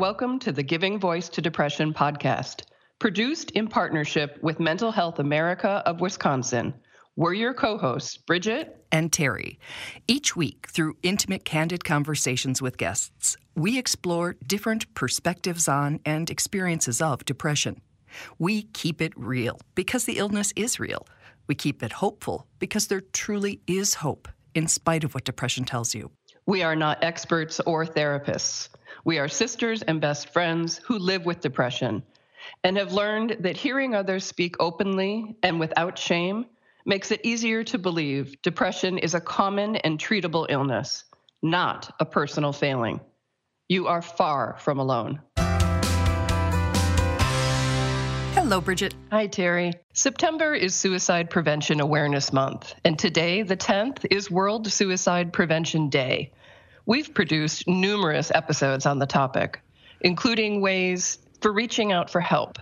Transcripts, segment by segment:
welcome to the Giving Voice to Depression podcast, produced in partnership with Mental Health America of Wisconsin. We're your co hosts, Bridget and Terry. Each week, through intimate, candid conversations with guests, we explore different perspectives on and experiences of depression. We keep it real because the illness is real. We keep it hopeful because there truly is hope, in spite of what depression tells you. We are not experts or therapists. We are sisters and best friends who live with depression and have learned that hearing others speak openly and without shame makes it easier to believe depression is a common and treatable illness, not a personal failing. You are far from alone. Hello, Bridget. Hi, Terry. September is Suicide Prevention Awareness Month, and today, the 10th, is World Suicide Prevention Day. We've produced numerous episodes on the topic, including ways for reaching out for help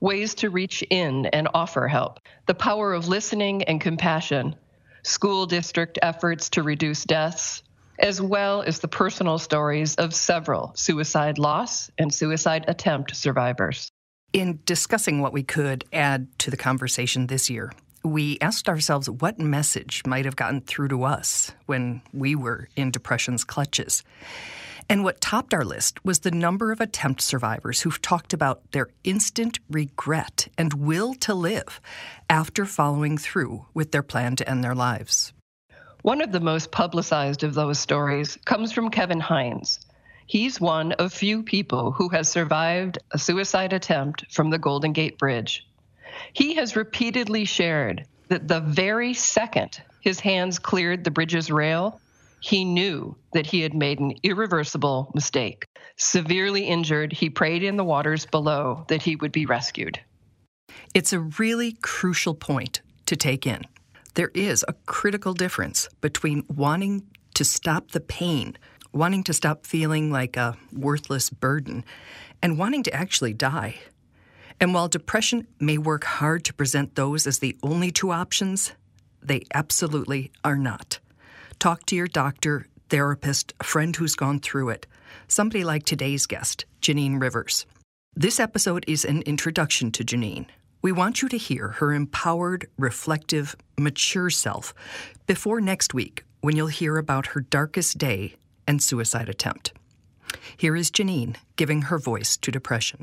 ways to reach in and offer help, the power of listening and compassion, school district efforts to reduce deaths, as well as the personal stories of several suicide loss and suicide attempt survivors. In discussing what we could add to the conversation this year, we asked ourselves what message might have gotten through to us when we were in depression's clutches. And what topped our list was the number of attempt survivors who've talked about their instant regret and will to live after following through with their plan to end their lives. One of the most publicized of those stories comes from Kevin Hines. He's one of few people who has survived a suicide attempt from the Golden Gate Bridge. He has repeatedly shared that the very second his hands cleared the bridge's rail, he knew that he had made an irreversible mistake. Severely injured, he prayed in the waters below that he would be rescued. It's a really crucial point to take in. There is a critical difference between wanting to stop the pain, wanting to stop feeling like a worthless burden, and wanting to actually die. And while depression may work hard to present those as the only two options, they absolutely are not. Talk to your doctor, therapist, friend who's gone through it, somebody like today's guest, Janine Rivers. This episode is an introduction to Janine. We want you to hear her empowered, reflective, mature self before next week when you'll hear about her darkest day and suicide attempt. Here is Janine giving her voice to depression.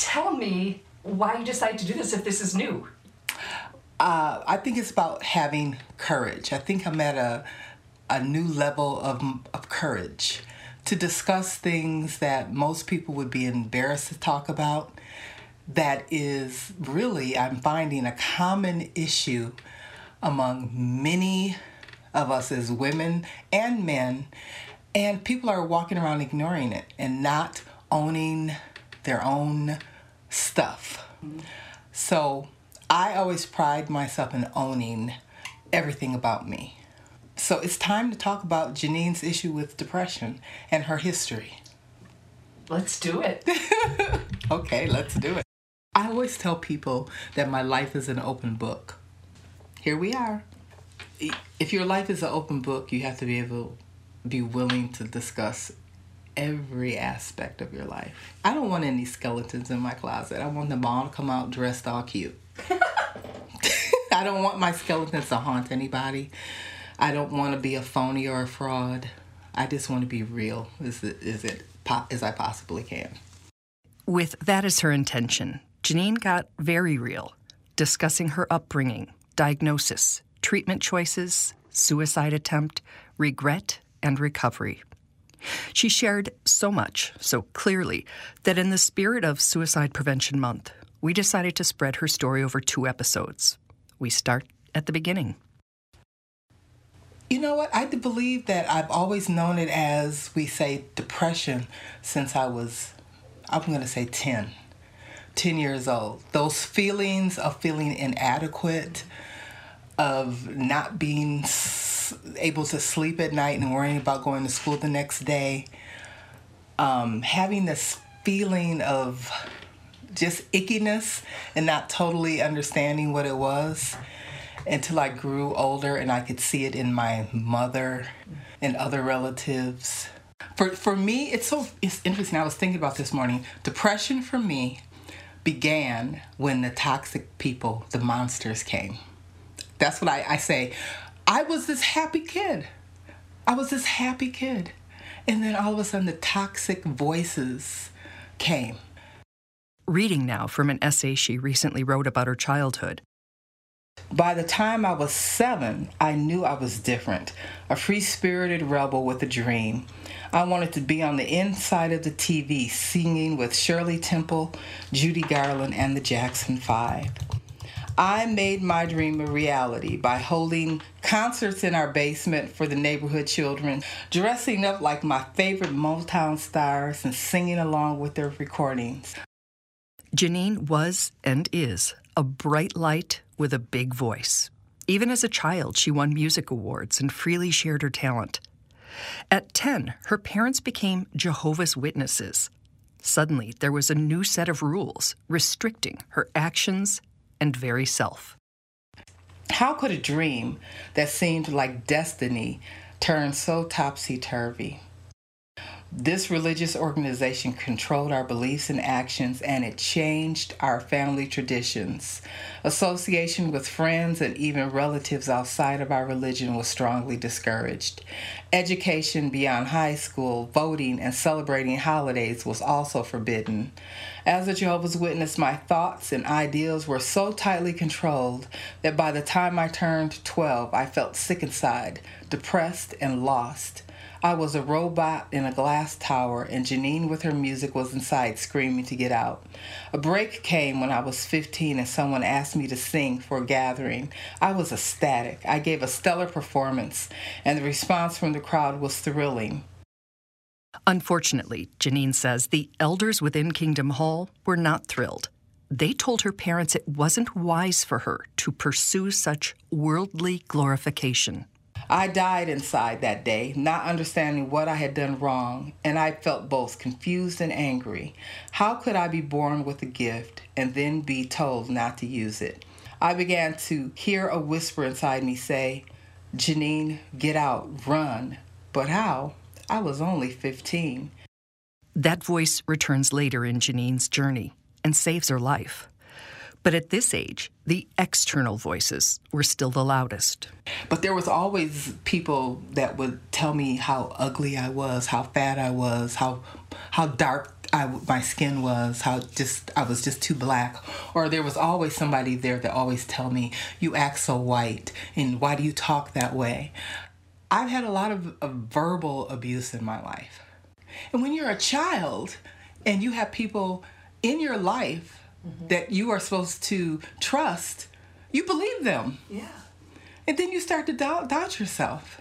Tell me why you decided to do this if this is new. Uh, I think it's about having courage. I think I'm at a, a new level of, of courage to discuss things that most people would be embarrassed to talk about. That is really, I'm finding a common issue among many of us as women and men, and people are walking around ignoring it and not owning their own stuff. Mm-hmm. So, I always pride myself in owning everything about me. So it's time to talk about Janine's issue with depression and her history. Let's do it. okay, let's do it. I always tell people that my life is an open book. Here we are. If your life is an open book, you have to be able be willing to discuss every aspect of your life. I don't want any skeletons in my closet. I want them all to come out dressed all cute. I don't want my skeletons to haunt anybody. I don't want to be a phony or a fraud. I just want to be real as as, it, as I possibly can. With that as her intention, Janine got very real, discussing her upbringing, diagnosis, treatment choices, suicide attempt, regret, and recovery. She shared so much, so clearly, that in the spirit of Suicide Prevention Month, we decided to spread her story over two episodes. We start at the beginning. You know what? I believe that I've always known it as we say depression since I was, I'm going to say 10, 10 years old. Those feelings of feeling inadequate, of not being able to sleep at night and worrying about going to school the next day, um, having this feeling of just ickiness and not totally understanding what it was. until I grew older and I could see it in my mother and other relatives. For for me, it's so it's interesting. I was thinking about this morning. Depression for me began when the toxic people, the monsters came. That's what I, I say. I was this happy kid. I was this happy kid. And then all of a sudden the toxic voices came. Reading now from an essay she recently wrote about her childhood. By the time I was seven, I knew I was different, a free spirited rebel with a dream. I wanted to be on the inside of the TV singing with Shirley Temple, Judy Garland, and the Jackson Five. I made my dream a reality by holding concerts in our basement for the neighborhood children, dressing up like my favorite Motown stars, and singing along with their recordings. Janine was and is a bright light with a big voice. Even as a child, she won music awards and freely shared her talent. At 10, her parents became Jehovah's Witnesses. Suddenly, there was a new set of rules restricting her actions and very self. How could a dream that seemed like destiny turn so topsy turvy? This religious organization controlled our beliefs and actions, and it changed our family traditions. Association with friends and even relatives outside of our religion was strongly discouraged. Education beyond high school, voting, and celebrating holidays was also forbidden. As a Jehovah's Witness, my thoughts and ideals were so tightly controlled that by the time I turned 12, I felt sick inside, depressed, and lost. I was a robot in a glass tower, and Janine, with her music, was inside screaming to get out. A break came when I was 15 and someone asked me to sing for a gathering. I was ecstatic. I gave a stellar performance, and the response from the crowd was thrilling. Unfortunately, Janine says the elders within Kingdom Hall were not thrilled. They told her parents it wasn't wise for her to pursue such worldly glorification. I died inside that day, not understanding what I had done wrong, and I felt both confused and angry. How could I be born with a gift and then be told not to use it? I began to hear a whisper inside me say, Janine, get out, run. But how? I was only 15. That voice returns later in Janine's journey and saves her life. But at this age, the external voices were still the loudest. But there was always people that would tell me how ugly I was, how fat I was, how how dark I, my skin was, how just I was just too black. Or there was always somebody there that always tell me, "You act so white, and why do you talk that way?" I've had a lot of, of verbal abuse in my life, and when you're a child and you have people in your life mm-hmm. that you are supposed to trust, you believe them. Yeah. And then you start to doubt, doubt yourself.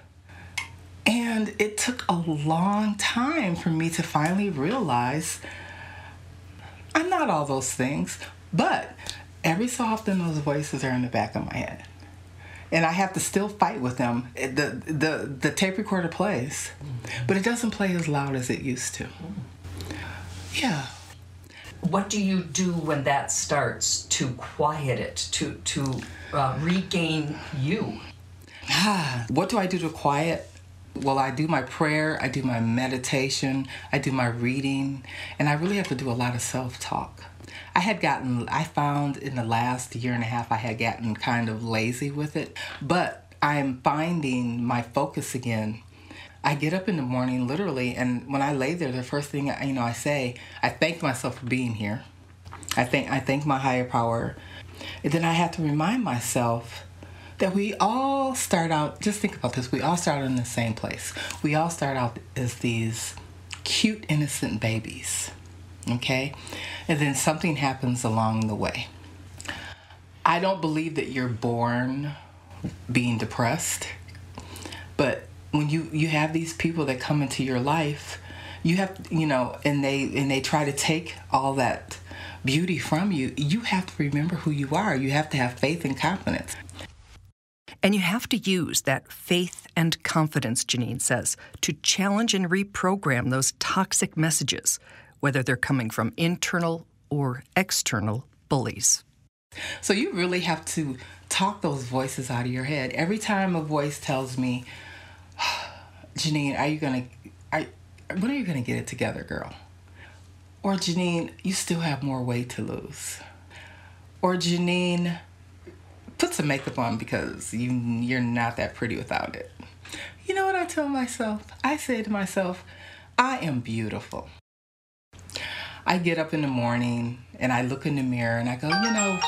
And it took a long time for me to finally realize I'm not all those things, but every so often those voices are in the back of my head. And I have to still fight with them. The, the, the tape recorder plays, mm-hmm. but it doesn't play as loud as it used to. Mm. Yeah what do you do when that starts to quiet it, to to uh, regain you? what do I do to quiet? Well, I do my prayer, I do my meditation, I do my reading, and I really have to do a lot of self talk. I had gotten, I found in the last year and a half, I had gotten kind of lazy with it, but I'm finding my focus again I get up in the morning literally, and when I lay there, the first thing you know I say, I thank myself for being here. I thank I thank my higher power, and then I have to remind myself that we all start out. Just think about this: we all start out in the same place. We all start out as these cute, innocent babies, okay, and then something happens along the way. I don't believe that you're born being depressed, when you you have these people that come into your life you have you know and they and they try to take all that beauty from you you have to remember who you are. You have to have faith and confidence. And you have to use that faith and confidence janine says to challenge and reprogram those toxic messages whether they're coming from internal or external bullies. So you really have to talk those voices out of your head. Every time a voice tells me, Janine, are you gonna, are, when are you gonna get it together, girl? Or Janine, you still have more weight to lose. Or Janine, put some makeup on because you you're not that pretty without it. You know what I tell myself? I say to myself, I am beautiful. I get up in the morning and I look in the mirror and I go, you know,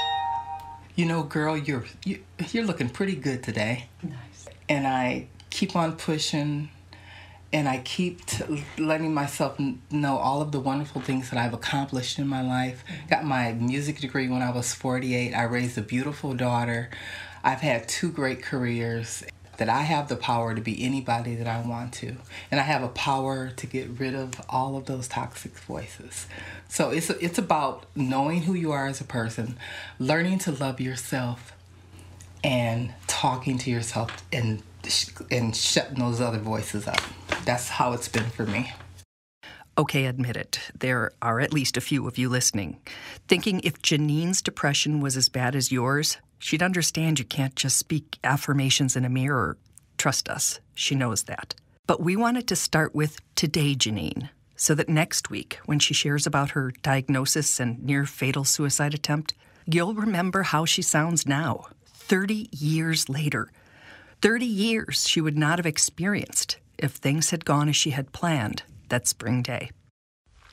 you know, girl, you're you, are you are looking pretty good today. Nice. And I keep on pushing and I keep t- letting myself know all of the wonderful things that I've accomplished in my life. Got my music degree when I was 48. I raised a beautiful daughter. I've had two great careers. That I have the power to be anybody that I want to, and I have a power to get rid of all of those toxic voices. So it's it's about knowing who you are as a person, learning to love yourself, and talking to yourself and and shutting those other voices up. That's how it's been for me. Okay, admit it. There are at least a few of you listening. Thinking if Janine's depression was as bad as yours, she'd understand you can't just speak affirmations in a mirror. Trust us, she knows that. But we wanted to start with Today, Janine, so that next week, when she shares about her diagnosis and near fatal suicide attempt, you'll remember how she sounds now, 30 years later 30 years she would not have experienced if things had gone as she had planned that spring day.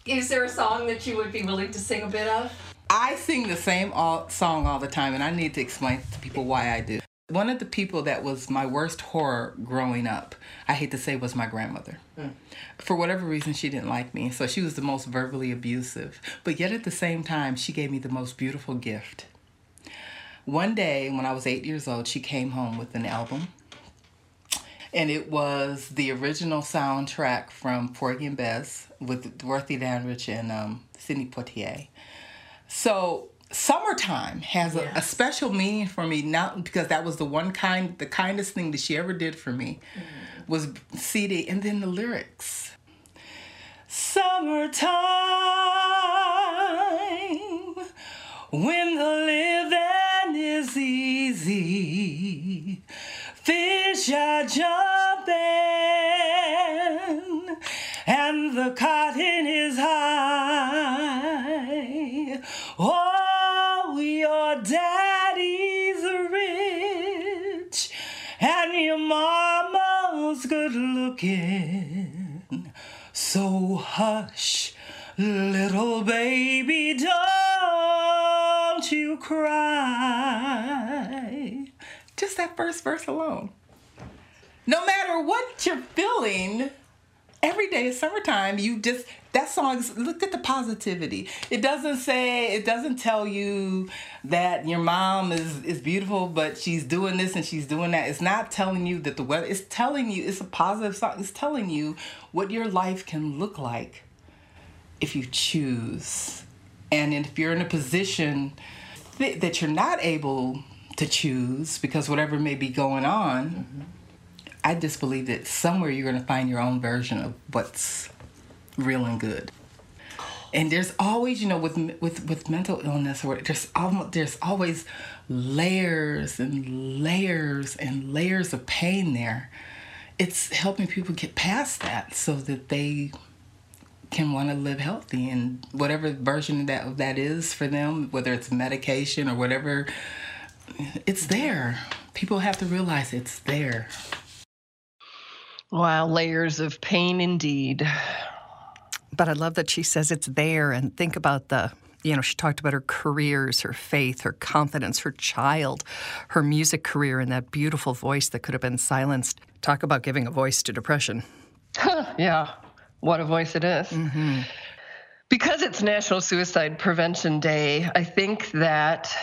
Is there a song that you would be willing to sing a bit of? I sing the same all, song all the time, and I need to explain to people why I do. One of the people that was my worst horror growing up, I hate to say, was my grandmother. Mm. For whatever reason, she didn't like me, so she was the most verbally abusive. But yet at the same time, she gave me the most beautiful gift. One day, when I was eight years old, she came home with an album and it was the original soundtrack from Porgy and Bess with Dorothy Dandridge and um, Sidney Poitier. So summertime has a, yes. a, special meaning for me not because that was the one kind the kindest thing that she ever did for me mm-hmm. was cd and then the lyrics summertime Fish are jumping and the cotton is high. Oh, your daddy's rich and your mama's good looking. So hush, little baby, don't you cry just that first verse alone. No matter what you're feeling, every day is summertime. You just that song's look at the positivity. It doesn't say it doesn't tell you that your mom is is beautiful, but she's doing this and she's doing that. It's not telling you that the weather. It's telling you it's a positive song. It's telling you what your life can look like if you choose, and if you're in a position that you're not able to choose because whatever may be going on, mm-hmm. I just believe that somewhere you're going to find your own version of what's real and good. And there's always, you know, with with with mental illness, or there's almost there's always layers and layers and layers of pain there. It's helping people get past that so that they can want to live healthy and whatever version that that is for them, whether it's medication or whatever it's there. People have to realize it's there. Wow, layers of pain indeed. But I love that she says it's there and think about the you know, she talked about her careers, her faith, her confidence, her child, her music career, and that beautiful voice that could have been silenced. Talk about giving a voice to depression. yeah, what a voice it is. Mm-hmm. Because it's National Suicide Prevention Day, I think that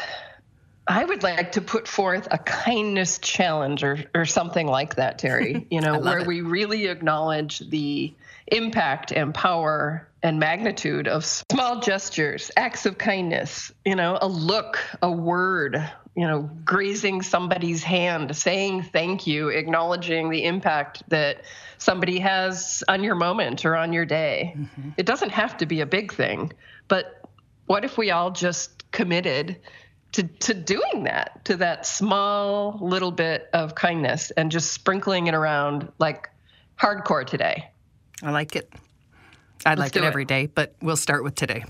I would like to put forth a kindness challenge or, or something like that, Terry, you know, where it. we really acknowledge the impact and power and magnitude of small gestures, acts of kindness, you know, a look, a word, you know, grazing somebody's hand, saying thank you, acknowledging the impact that somebody has on your moment or on your day. Mm-hmm. It doesn't have to be a big thing, but what if we all just committed to, to doing that, to that small little bit of kindness and just sprinkling it around like hardcore today. I like it. I like do it it. every day, but we'll start with today.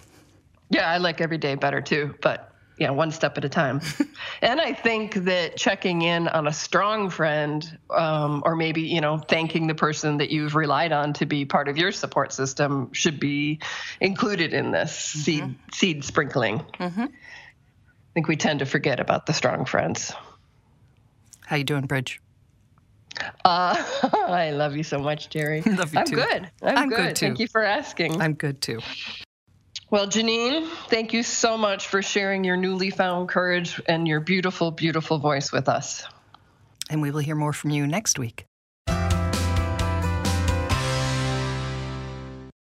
Yeah, I like every day better too, but yeah, one step at a time. and I think that checking in on a strong friend, um, or maybe you know thanking the person that you've relied on to be part of your support system, should be included in this seed seed sprinkling. I think we tend to forget about the strong friends. How you doing, Bridge? Uh, I love you so much, Jerry. Love you I'm too. good. I'm, I'm good. good, too. Thank you for asking. I'm good too. Well, Janine, thank you so much for sharing your newly found courage and your beautiful, beautiful voice with us. And we will hear more from you next week.